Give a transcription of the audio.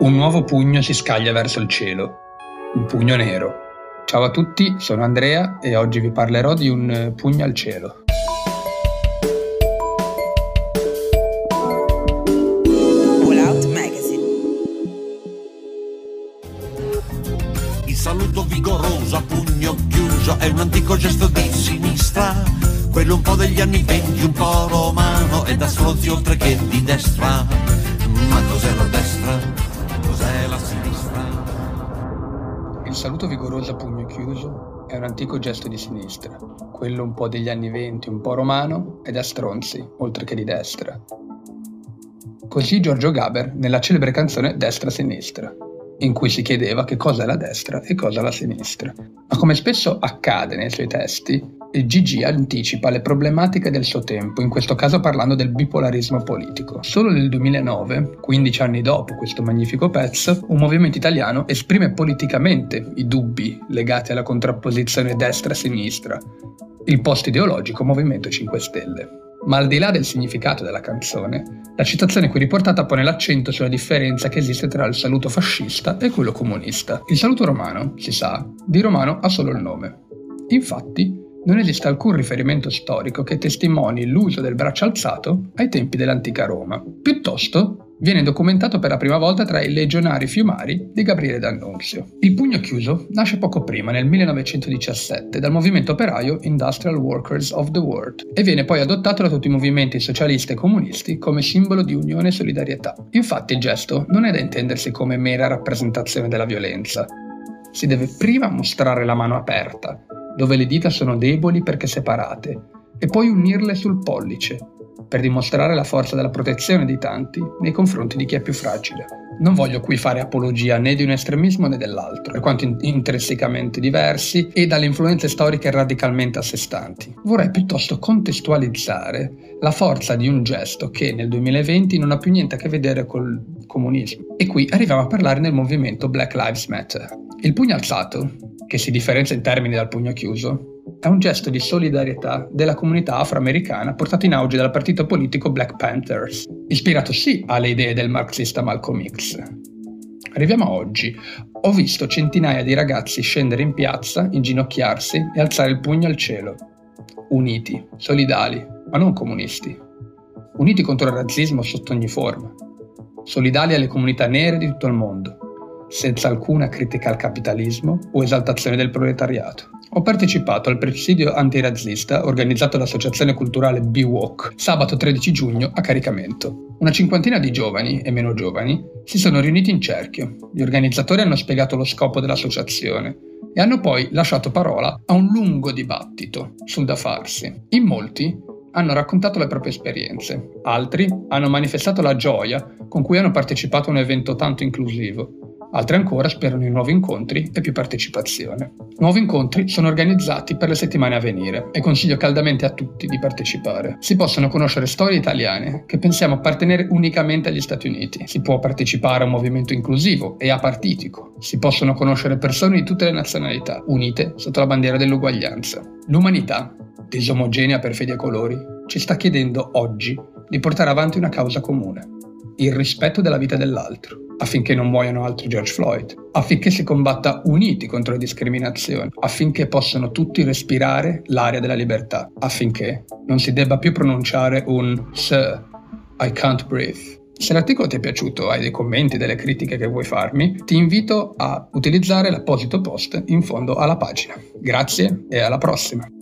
Un nuovo pugno si scaglia verso il cielo, un pugno nero. Ciao a tutti, sono Andrea e oggi vi parlerò di un pugno al cielo. All Out Magazine. Il saluto vigoroso a pugno chiuso è un antico gesto di sinistra, quello un po' degli anni venti, un po' romano e da stronzi oltre che di destra. Ma cos'è la destra? Cos'è la sinistra? Il saluto vigoroso a pugno chiuso è un antico gesto di sinistra, quello un po' degli anni venti, un po' romano e da stronzi, oltre che di destra. Così Giorgio Gaber nella celebre canzone Destra-Sinistra, in cui si chiedeva che cosa è la destra e cosa la sinistra. Ma come spesso accade nei suoi testi, Gigi anticipa le problematiche del suo tempo, in questo caso parlando del bipolarismo politico. Solo nel 2009, 15 anni dopo questo magnifico pezzo, un movimento italiano esprime politicamente i dubbi legati alla contrapposizione destra-sinistra, il post-ideologico Movimento 5 Stelle. Ma al di là del significato della canzone, la citazione qui riportata pone l'accento sulla differenza che esiste tra il saluto fascista e quello comunista. Il saluto romano, si sa, di romano ha solo il nome. Infatti, non esiste alcun riferimento storico che testimoni l'uso del braccio alzato ai tempi dell'antica Roma. Piuttosto, viene documentato per la prima volta tra i legionari fiumari di Gabriele D'Annunzio. Il pugno chiuso nasce poco prima, nel 1917, dal movimento operaio Industrial Workers of the World e viene poi adottato da tutti i movimenti socialisti e comunisti come simbolo di unione e solidarietà. Infatti il gesto non è da intendersi come mera rappresentazione della violenza. Si deve prima mostrare la mano aperta, dove le dita sono deboli perché separate, e poi unirle sul pollice, per dimostrare la forza della protezione di tanti nei confronti di chi è più fragile. Non voglio qui fare apologia né di un estremismo né dell'altro, per quanto intrinsecamente diversi e dalle influenze storiche radicalmente a sé stanti. Vorrei piuttosto contestualizzare la forza di un gesto che nel 2020 non ha più niente a che vedere col comunismo. E qui arriviamo a parlare del movimento Black Lives Matter. Il pugno alzato che si differenzia in termini dal pugno chiuso, è un gesto di solidarietà della comunità afroamericana portato in auge dal partito politico Black Panthers, ispirato sì alle idee del marxista Malcolm X. Arriviamo a oggi. Ho visto centinaia di ragazzi scendere in piazza, inginocchiarsi e alzare il pugno al cielo. Uniti, solidali, ma non comunisti. Uniti contro il razzismo sotto ogni forma. Solidali alle comunità nere di tutto il mondo senza alcuna critica al capitalismo o esaltazione del proletariato. Ho partecipato al presidio antirazzista organizzato dall'associazione culturale B-Walk sabato 13 giugno a Caricamento. Una cinquantina di giovani e meno giovani si sono riuniti in cerchio. Gli organizzatori hanno spiegato lo scopo dell'associazione e hanno poi lasciato parola a un lungo dibattito sul da farsi. In molti hanno raccontato le proprie esperienze, altri hanno manifestato la gioia con cui hanno partecipato a un evento tanto inclusivo Altri ancora sperano in nuovi incontri e più partecipazione. Nuovi incontri sono organizzati per le settimane a venire e consiglio caldamente a tutti di partecipare. Si possono conoscere storie italiane che pensiamo appartenere unicamente agli Stati Uniti. Si può partecipare a un movimento inclusivo e apartitico. Si possono conoscere persone di tutte le nazionalità, unite sotto la bandiera dell'uguaglianza. L'umanità, disomogenea per fede e colori, ci sta chiedendo oggi di portare avanti una causa comune, il rispetto della vita dell'altro affinché non muoiano altri George Floyd, affinché si combatta uniti contro le discriminazioni, affinché possano tutti respirare l'aria della libertà, affinché non si debba più pronunciare un Sir, I can't breathe. Se l'articolo ti è piaciuto, hai dei commenti, delle critiche che vuoi farmi, ti invito a utilizzare l'apposito post in fondo alla pagina. Grazie e alla prossima!